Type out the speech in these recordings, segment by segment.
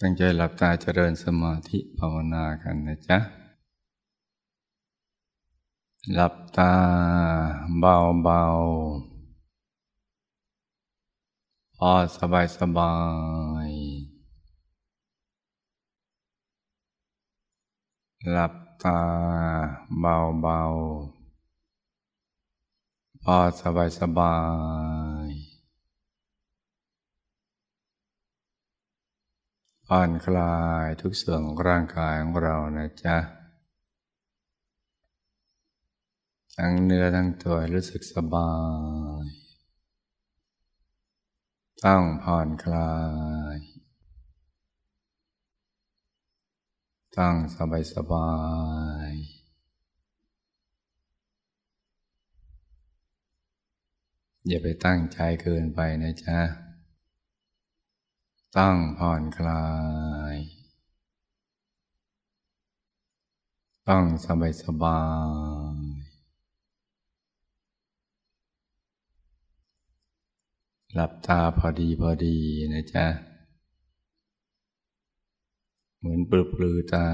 ตั้งใจหลับตาเจริญสมาธิภาวนากันนะจ๊ะ หลับตาเบาเบาพอสบายสบาย หลับตาเบาเบาพอสบายสบาย ผ่อนคลายทุกส่วนของร่างกายของเรานะจ๊ะ ทั้งเนื้อทั้งตัวรู้สึกสบาย ต้องผ่อนคลาย ต้องสบายสบายอย่าไปตั้งใจเกินไปนะจ๊ะ ตั้งผ่อนคลาย ตั้งสบายสบายหลับตาพอดีพอดีนะจ๊ะ เหมือนปลือปลือตา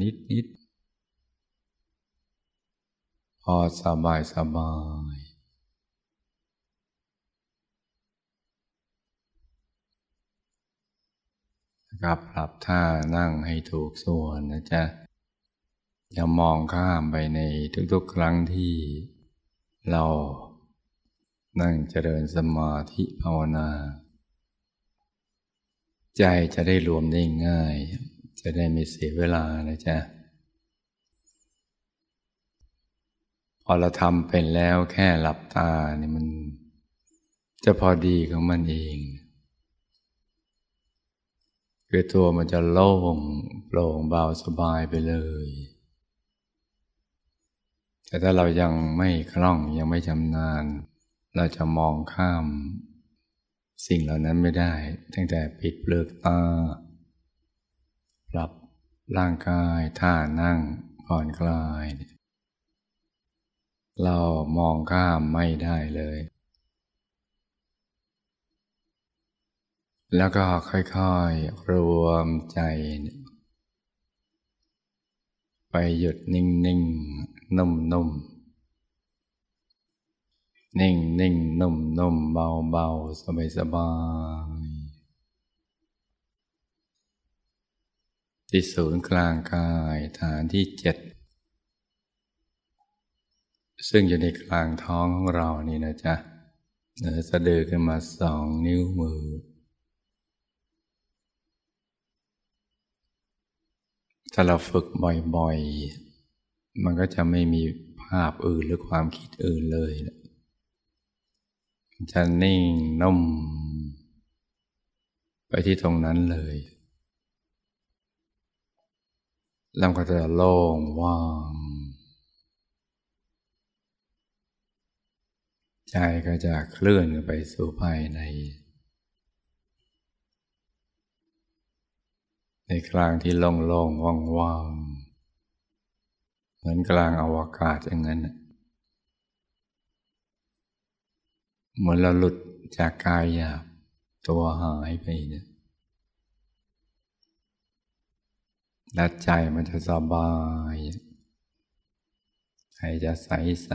นิดนิดพอสบายสบาย ครับปรับท่านั่งให้ถูกส่วนนะจ๊ะ อย่ามองข้ามไปในทุกๆ ครั้งที่เรานั่งเจริญสมาธิภาวนา ใจจะได้รวมได้ง่าย จะได้ไม่เสียเวลานะจ๊ะ พอเราทำเป็นแล้วแค่หลับตาเนี่ยมันจะพอดีของมันเอง คือตัวมันจะโล่งโปร่งเบาสบายไปเลย แต่ถ้าเรายังไม่คล่องยังไม่ชำนาญ เราจะมองข้าม สิ่งเหล่านั้นไม่ได้ ตั้งแต่ปิดเปลือกตาปรับร่างกายท่านั่งผ่อนคลาย เรามองข้ามไม่ได้เลย แล้วก็ค่อยๆ รวมใจ ไปหยุดนิ่งๆ นุ่มๆ นิ่งนิ่งนุ่มนุ่มเบาเบาสบายสบายที่ศูนย์กลางกายฐานที่เจ็ด ซึ่งอยู่ในกลางท้องของเรานี่นะจ๊ะเหนือสะดือขึ้นมาสองนิ้วมือาเราฝึกบ่อยๆ มันก็จะไม่มีภาพอื่นหรือความคิดอื่นเลยจะนิ่งนุ่ม ไปที่ตรงนั้นเลยแล้วก็จะโล่งว่าง ใจก็จะเคลื่อนไปสู่ภายใน ในกลางที่โล่งๆว่างๆ เหมือนกลางอวกาศอย่างนั้นเหมือนเราหลุดจากกายหยาบตัวหายไปเนี่ยและใจมันจะสบายใจจะใสใส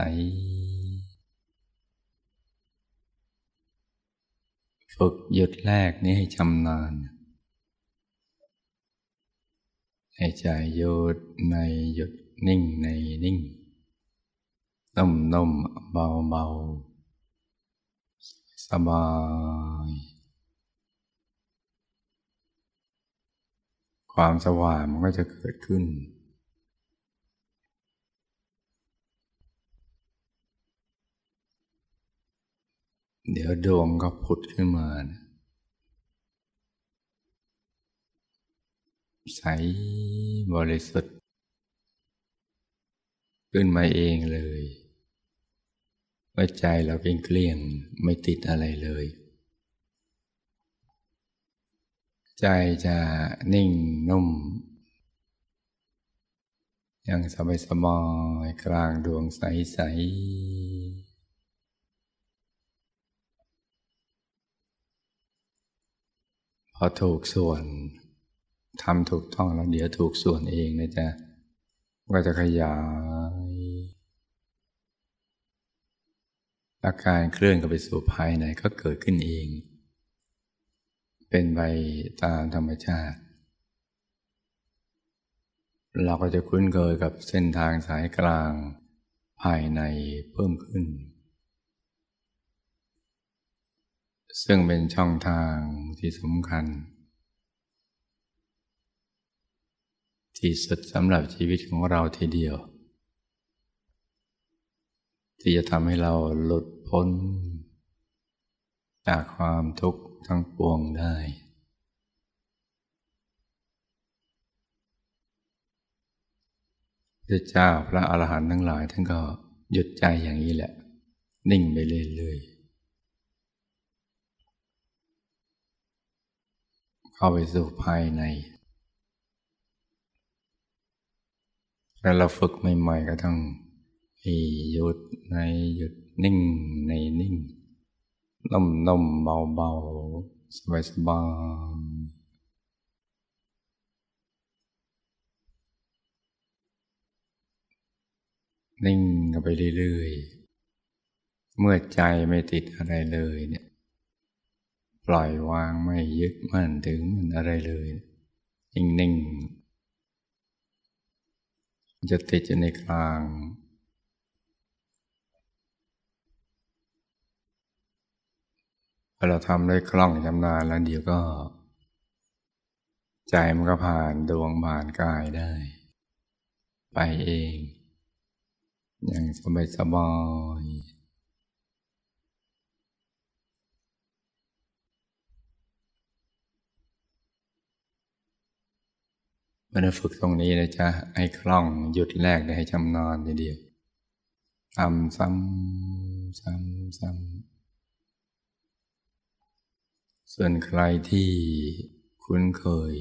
ฝึกหยุดแรกนี้ให้ชำนาญ ให้ใจหยุดในหยุดนิ่งในนิ่งนุ่มนุ่มเบาเบาสบาย ความสว่างมันก็จะเกิดขึ้น เดี๋ยวดวงก็ผุดขึ้นมานะ ใสบริสุทธิ์ ขึ้นมาเองเลยว่าใจเราเกลี้ยงไม่ติดอะไรเลย ใจจะนิ่งนุ่ม ยังสบายสบายกลางดวงใสๆพอถูกส่วน ทำถูกต้องแล้วเดี๋ยวถูกส่วนเองนะจ๊ะก็จะขยาย อาการเคลื่อนกับไปสู่ภายในก็เกิดขึ้นเอง เป็นไปตามธรรมชาติ เราก็จะคุ้นเคยกับเส้นทางสายกลาง ภายในเพิ่มขึ้น ซึ่งเป็นช่องทางที่สำคัญ ที่สุดสำหรับชีวิตของเราทีเดียว ที่จะทำให้เราหลุดพ้น จากความทุกข์ทั้งปวงได้ พระเจ้าพระอรหันต์ทั้งหลายท่านก็หยุดใจอย่างนี้แหละ นิ่งไปเรื่อยๆเข้าไปสู่ภายใน แล้วเราฝึกใหม่ๆก็ต้องหยุดในหยุดนิ่งในนิ่งนุ่มนุ่มเบาเบาสบายสบายนิ่งกันไปเรื่อยๆ เมื่อใจไม่ติดอะไรเลยเนี่ยปล่อยวางไม่ยึดมั่นถึงมันอะไรเลยนิ่งๆ จะติดอยู่ในกลาง พอเราทำได้คล่องชำนาญแล้วเดี๋ยวก็ ใจมันก็ผ่านดวงผ่านกายได้ ไปเอง อย่างสบายสบาย มันฝึกตรงนี้นะจ๊ะให้คล่องหยุดแรกได้ให้จำนอนเดียวทำซ้ำซ้ำซ้ำส่วนใครที่คุ้นเคย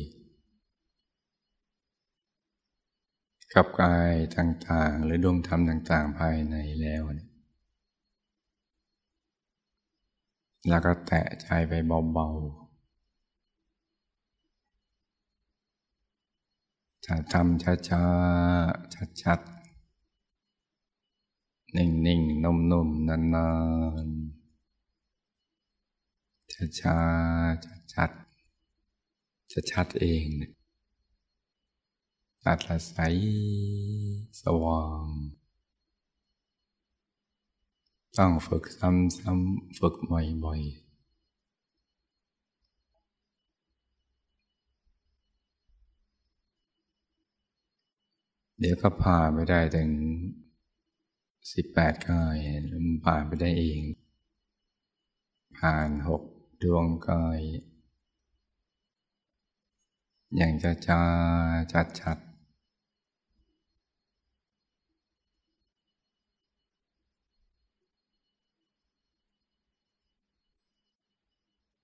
กับกายต่างๆ หรือดวงธรรมต่างๆ ภายในแล้วเนี่ยแล้วก็แตะใจไปเบาๆ จะทำช้าๆชัดๆนิ่งๆนุ่มๆนานๆช้าๆชัดๆชัดเองตัดละใสสว่าง ต้องฝึกซ้ำๆฝึกบ่อยๆ เดี๋ยวก็ผ่านไปได้ถึงสิบแปดกายมันผ่านไปได้เอง ผ่านหกดวงกายอย่างจะจ้าชัดชัด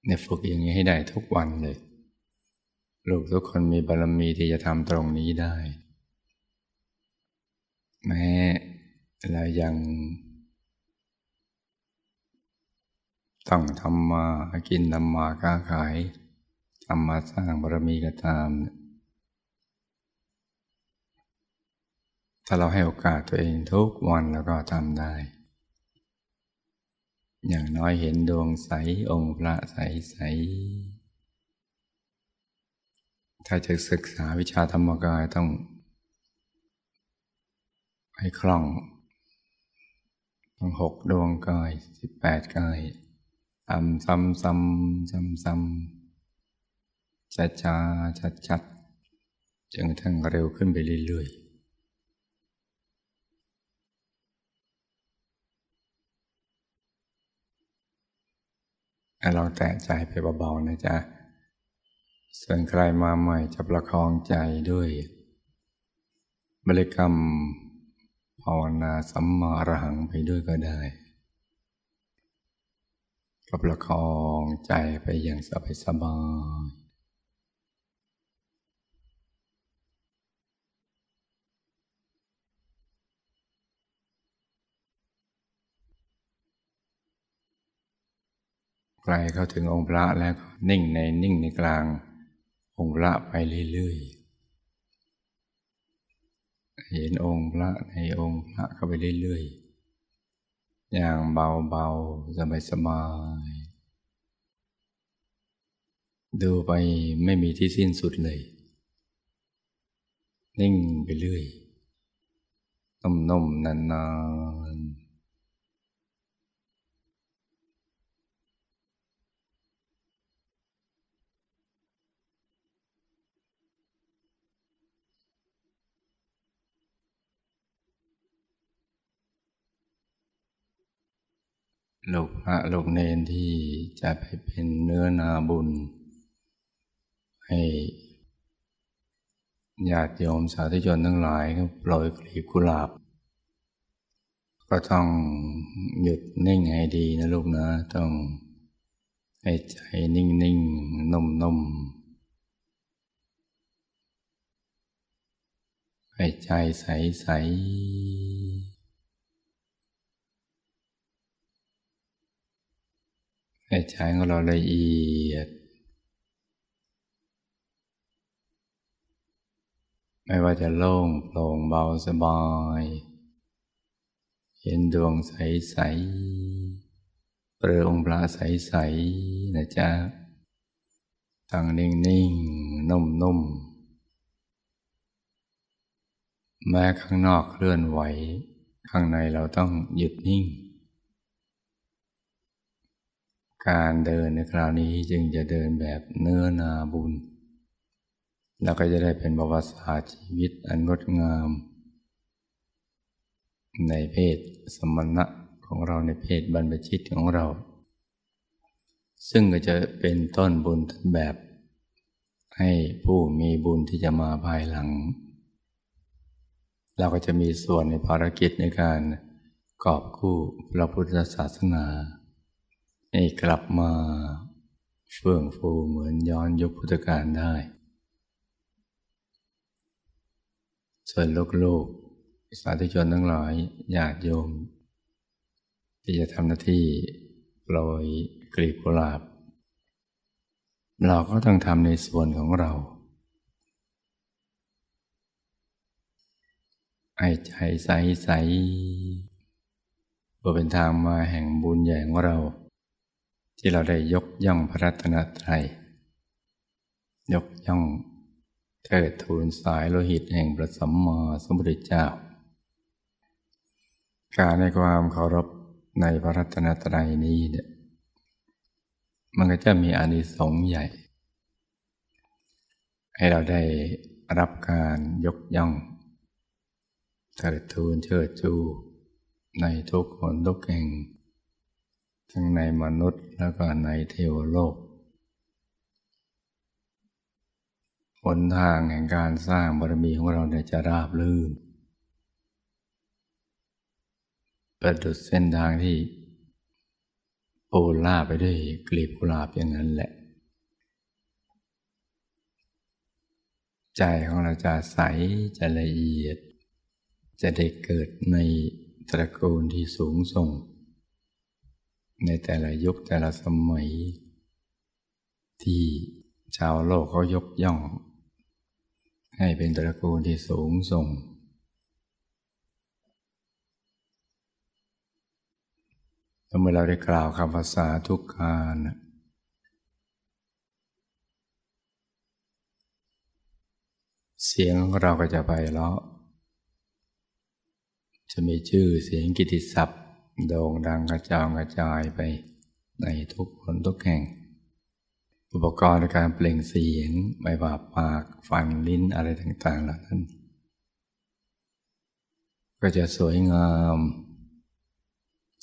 เนี่ยฝึกอย่างนี้ให้ได้ทุกวันเลย ลูกทุกคนมีบารมีที่จะทำตรงนี้ได้ แม้เรายังต้องทำมากินทำมาค้าขายทำมาสร้างบารมีก็ตาม ถ้าเราให้โอกาสตัวเองทุกวันแล้วก็ทำได้ อย่างน้อยเห็นดวงใสองค์พระใสใส ถ้าจะศึกษาวิชาธรรมกายต้อง ให้คล่องทั้งหกดวงกายสิบแปดกายทำซ้ำซ้ำซ้ำซ้ำชัดช้าชัดชัดจนกระทั่งเร็วขึ้นไปเรื่อยๆลองแตะใจไปเบาๆนะจ๊ะ ส่วนใครมาใหม่จะประคองใจด้วย บริกรรม ภาวนาสัมมาระหังไปด้วยก็ได้ก็ประคองใจไปอย่างสบายสบายใครเข้าถึงองค์พระแล้วก็นิ่งในนิ่งในกลางองค์พระไปเรื่อยๆ เห็นองค์พระในองค์พระเข้าไปเรื่อยๆ อย่างเบาๆ สบายๆ ดูไปไม่มีที่สิ้นสุดเลย นิ่งไปเรื่อยนุ่มๆนานๆ ลูกพระลูกเนนที่จะไปเป็นเนื้อนาบุญ ให้ญาติโยมสาธุชนทั้งหลายก็ปล่อยกลีบกุหลาบ ก็ต้องหยุดนิ่งให้ดีนะลูกนะ ต้องให้ใจนิ่งนิ่งนุ่มนุ่มให้ใจใสใส ให้ใจของเราละเอียด ไม่ว่าจะโล่งโปร่งเบาสบาย เห็นดวงใสๆหรือองค์พระใสๆนะจ๊ะตั้งนิ่งๆ นุ่มๆ แม้ข้างนอกเคลื่อนไหว ข้างในเราต้องหยุดนิ่ง การเดินในคราวนี้จึงจะเดินแบบเนื้อนาบุญ แล้วก็จะได้เป็นประวัติศาสตร์ชีวิตอันงดงาม ในเพศสมณะของเราในเพศบรรพชิตของเรา ซึ่งก็จะเป็นต้นบุญแบบ ให้ผู้มีบุญที่จะมาภายหลัง เราก็จะมีส่วนในภารกิจในการกอบกู้พระพุทธศาสนา ให้กลับมาเฟื่องฟูเหมือนย้อนยุคพุทธกาลได้ ส่วนลูกๆสาธุชนทั้งหลายญาติโยม ที่จะทำหน้าที่โปรยกลีบกุหลาบ เราก็ต้องทำในส่วนของเราให้ใจใสใสเพื่อเป็นทางมาแห่งบุญใหญ่ของเรา ที่เราได้ยกย่องพระรัตนตรัย ยกย่องเทิดทูนสายโลหิตแห่งพระสัมมาสัมพุทธเจ้า การในความเคารพในพระรัตนตรัยนี้เนี่ยมันก็จะมีอานิสงส์ใหญ่ ให้เราได้รับการยกย่องเทิดทูนเชิดชูในทุกคนทุกแห่ง ทั้งในมนุษย์แล้วก็ในเทวโลก หนทางแห่งการสร้างบารมีของเราเนี่ยจะราบลื่น ประดุดเส้นทางที่โอล่าไปด้วยกลีบกุหลาบอย่างนั้นแหละ ใจของเราจะใสจะละเอียด จะได้เกิดในตระกูลที่สูงส่ง ในแต่ละยุคแต่ละสมัย ที่ชาวโลกเขายกย่อง ให้เป็นตระกูลที่สูงส่งเมื่อเราได้กล่าวคำภาษาทุกการเสียงของเราก็จะไปแล้ว จะมีชื่อเสียงกิติศัพท์ โด่งดังกระจายกระจายไปในทุกคนทุกแห่ง อุปกรณ์ในการเปล่งเสียงไม่ว่าปากฟันลิ้นอะไรต่างๆเหล่านั้น ก็จะสวยงาม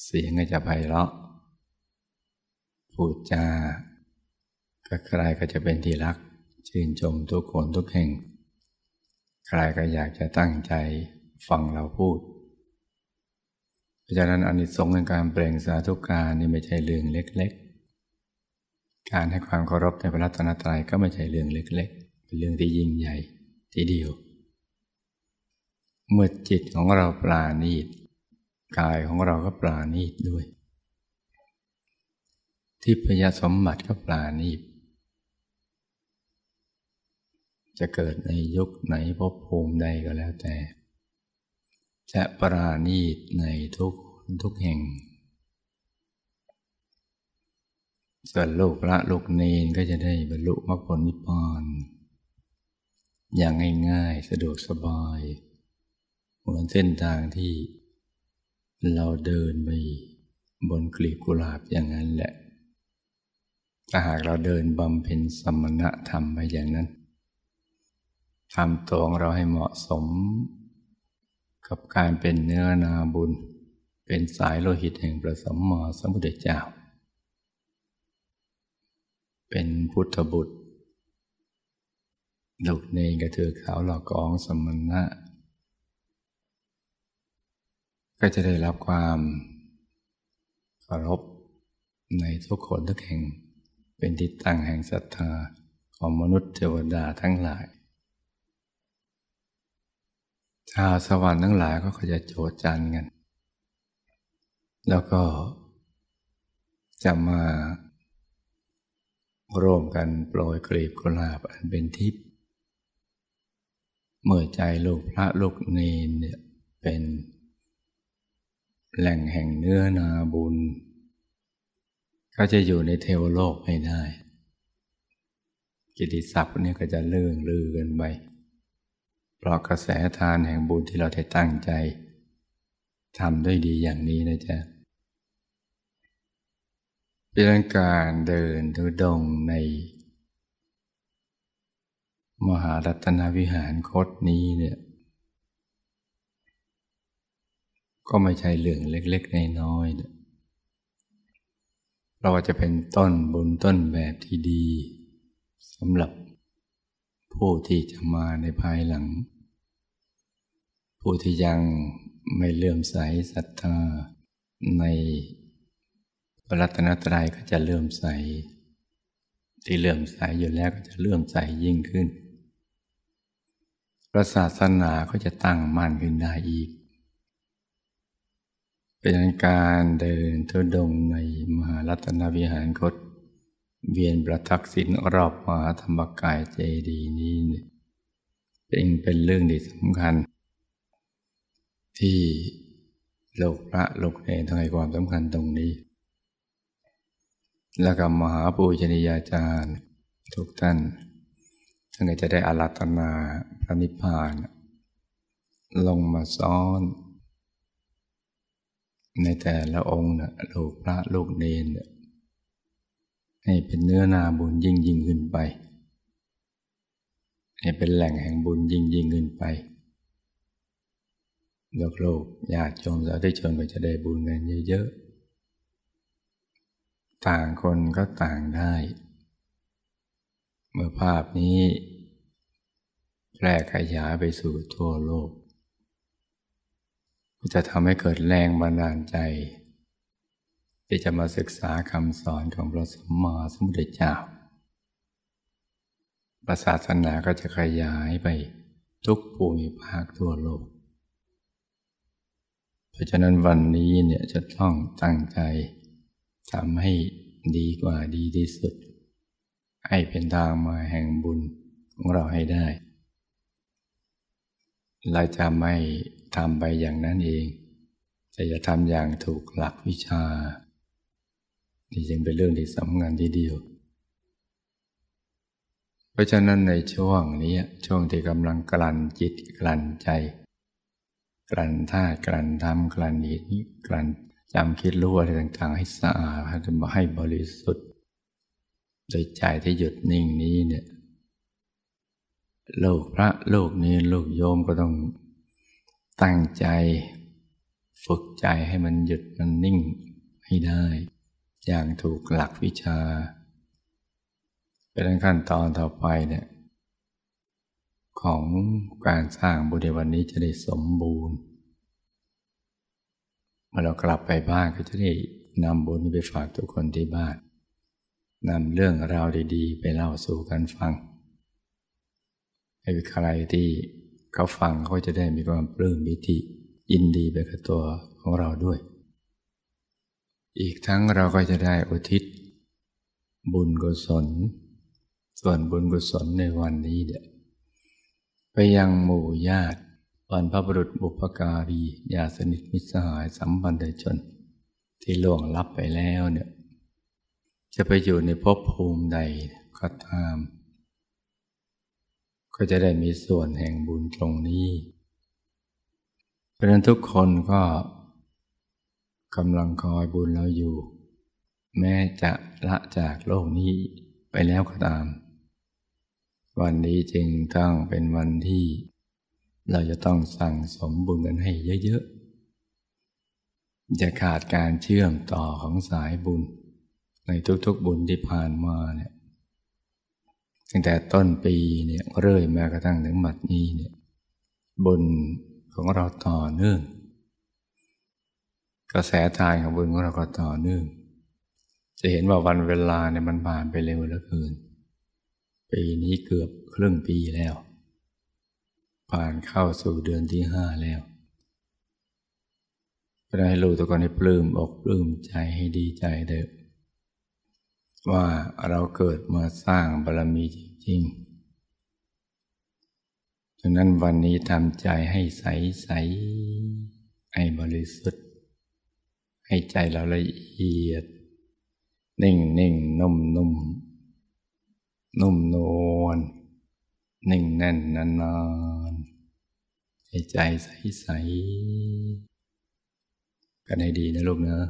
เสียงก็จะไพเราะพูดจาก็ใครก็จะเป็นที่รัก ชื่นชมทุกคนทุกแห่ง ใครก็อยากจะตั้งใจฟังเราพูด ราะฉะนั้นอนิสงส์ในการเปล่งสาธุการนี่ไม่ใช่เรื่องเล็ก ๆ การให้ความเคารพในพระรัตนตรัยก็ไม่ใช่เรื่องเล็ก ๆ เป็นเรื่องที่ยิ่งใหญ่ทีเดียว เมื่อจิตของเราปราณีตกายของเราก็ปราณีตด้วยทิพยาสมบัติก็ปราณีตจะเกิดในยุคไหนภพภูมิใดก็แล้วแต่ จะปราณีตในทุกทุกแห่ง ส่วนลูกละลูกเนนก็จะได้บรรลุมรรคผลนิพพานอย่างง่ายๆ สะดวกสบาย เหมือนเส้นทางที่เราเดินไปบนกลีบกุหลาบอย่างนั้นแหละถ้าหากเราเดินบำเพ็ญสมณธรรมไปอย่างนั้นทำตัวของเราให้เหมาะสม กับการเป็นเนื้อนาบุญ เป็นสายโลหิตแห่งประสมมอสมุทรเจ้า เป็นพุทธบุตรลูกเนกระเถือขาวหลอกกองสมณะ ก็จะได้รับความเคารพในทุกคนทุกแห่งเป็นที่ตั้งแห่งศรัทธาของมนุษย์เทวดาทั้งหลาย ชาวสวรรค์ทั้งหลายก็จะโจดจันกัน แล้วก็จะมาร่วมกันโปรยกลีบกุหลาบอันเป็นทิพย์เมื่อใจลูกพระลูกเนนเนี่ยเป็นแหล่งแห่งเนื้อนาบุญ ก็จะอยู่ในเทวโลกไม่ได้ กิติศัพท์นี่ก็จะเลื่องลือกันไป เพราะกระแสทานแห่งบุญที่เราได้ตั้งใจทำด้วยดีอย่างนี้นะจ๊ะเป็นการเดินทุดงใน มหารัตนวิหารคดนี้เนี่ย ก็ไม่ใช่เรื่องเล็กๆน้อยๆเยเราจะเป็นต้นบุญต้นแบบที่ดีสำหรับ ผู้ที่จะมาในภายหลัง ผู้ที่ยังไม่เลื่อมใสศรัทธาในพระรัตนตรัยก็จะเลื่อมใส ที่เลื่อมใสอยู่แล้วก็จะเลื่อมใสยิ่งขึ้น พระศาสนาก็จะตั้งมั่นขึ้นได้อีก เป็นการเดินทุดงในมหารัตนวิหารคต เวียนประทักษิณรอบมหาธรรมกายเจดีนี้เนี่เป็นเป็นเรื่องที่สำคัญ ที่โลกพระโลกเนต้งให้ความสำคัญตรงนี้ แล้วก็มหาปูชนียาจารย์ทุกท่านท่านก็จะได้อารัตนาพระนิพพาน ลงมาซ้อน ในแต่ละองค์นะลูกพระลูกเนน ให้เป็นเนื้อนาบุญยิ่งยิ่งขึ้นไป ให้เป็นแหล่งแห่งบุญยิ่งยิ่งขึ้นไปโลกโลกญาติโยมสาธุชนก็จะได้บุญกันเยอะๆ ต่างคนก็ต่างได้ เมื่อภาพนี้แพร่ขยายไปสู่ทั่วโลก ก็จะทำให้เกิดแรงบันดาลใจ ที่จะมาศึกษาคำสอนของพระสมมาสมุทรเจ้าศาสนาก็จะขยายไปทุกภูมิภาคทั่วโลก เพราะฉะนั้นวันนี้เนี่ยจะต้องตั้งใจทำให้ดีกว่าดีที่สุด ให้เป็นทางมาแห่งบุญของเราให้ได้ เราจะไม่ทำไปอย่างนั้นเอง แต่จะทำอย่างถูกหลักวิชา นี่จึงเป็นเรื่องที่สำคัญทีเดียว เพราะฉะนั้นในช่วงนี้ช่วงที่กำลังกลั่นจิตกลั่นใจ กลั่นท่ากลั่นทำกลั่นหินกลั่นจำคิดรู้อะไรต่างๆ ให้สะอาดให้บริสุทธิ์ โดยใจที่หยุดนิ่งนี้เนี่ยลูกพระลูกนี้ลูกโยมก็ต้องตั้งใจ ฝึกใจให้มันหยุดมันนิ่งให้ได้ อย่างถูกหลักวิชาเป็นขั้นตอนต่อไปเนี่ยของการสร้างบุญในวันนี้จะได้สมบูรณ์เมื่อเรากลับไปบ้านก็จะได้นำบุญนี้ไปฝากทุกคนที่บ้านนำเรื่องราวดีๆ ไปเล่าสู่กันฟังให้ใครที่เขาฟังเขาจะได้มีความปลื้มมิติยินดีไปกับตัวของเราด้วย อีกทั้งเราก็จะได้อุทิศ บุญกุศล ส่วนบุญกุศลในวันนี้เนี่ยไปยังหมู่ญาติบรรพบุรุษบุพการีญาสนิทมิตรสหายสัมพันธ์ชน ที่ล่วงลับไปแล้วเนี่ยจะไปอยู่ในภพภูมิใดก็ตาม ก็จะได้มีส่วนแห่งบุญตรงนี้เพราะนั้นทุกคนก็ กำลังคอยบุญเราอยู่ แม้จะละจากโลกนี้ไปแล้วก็ตาม วันนี้จึงต้องเป็นวันที่ เราจะต้องสั่งสมบุญกันให้เยอะๆ จะขาดการเชื่อมต่อของสายบุญ ในทุกๆบุญที่ผ่านมาเนี่ยตั้งแต่ต้นปีเนี่ยเรื่อยมากระทั่งถึงบัดนี้เนี่ยบุญของเราต่อเนื่อง กระแสทานของบุญของเราก็ต่อเนื่อง จะเห็นว่าวันเวลาเนี่ยมันผ่านไปเร็วเหลือเกิน ปีนี้เกือบครึ่งปีแล้ว ผ่านเข้าสู่เดือนที่ห้าแล้วก็ได้รู้ตัวคนให้ปลื้มอกปลื้มใจให้ดีใจเด้อว่าเราเกิดมาสร้างบารมีจริงๆดังนั้นวันนี้ทำใจให้ใสใสให้บริสุทธิ์ ให้ใจเราละเอียด นิ่งนิ่งนุ่มนุ่มนุ่มนวลนิ่งแน่นนานๆใจใสใสกันให้ดีนะลูกเนอะ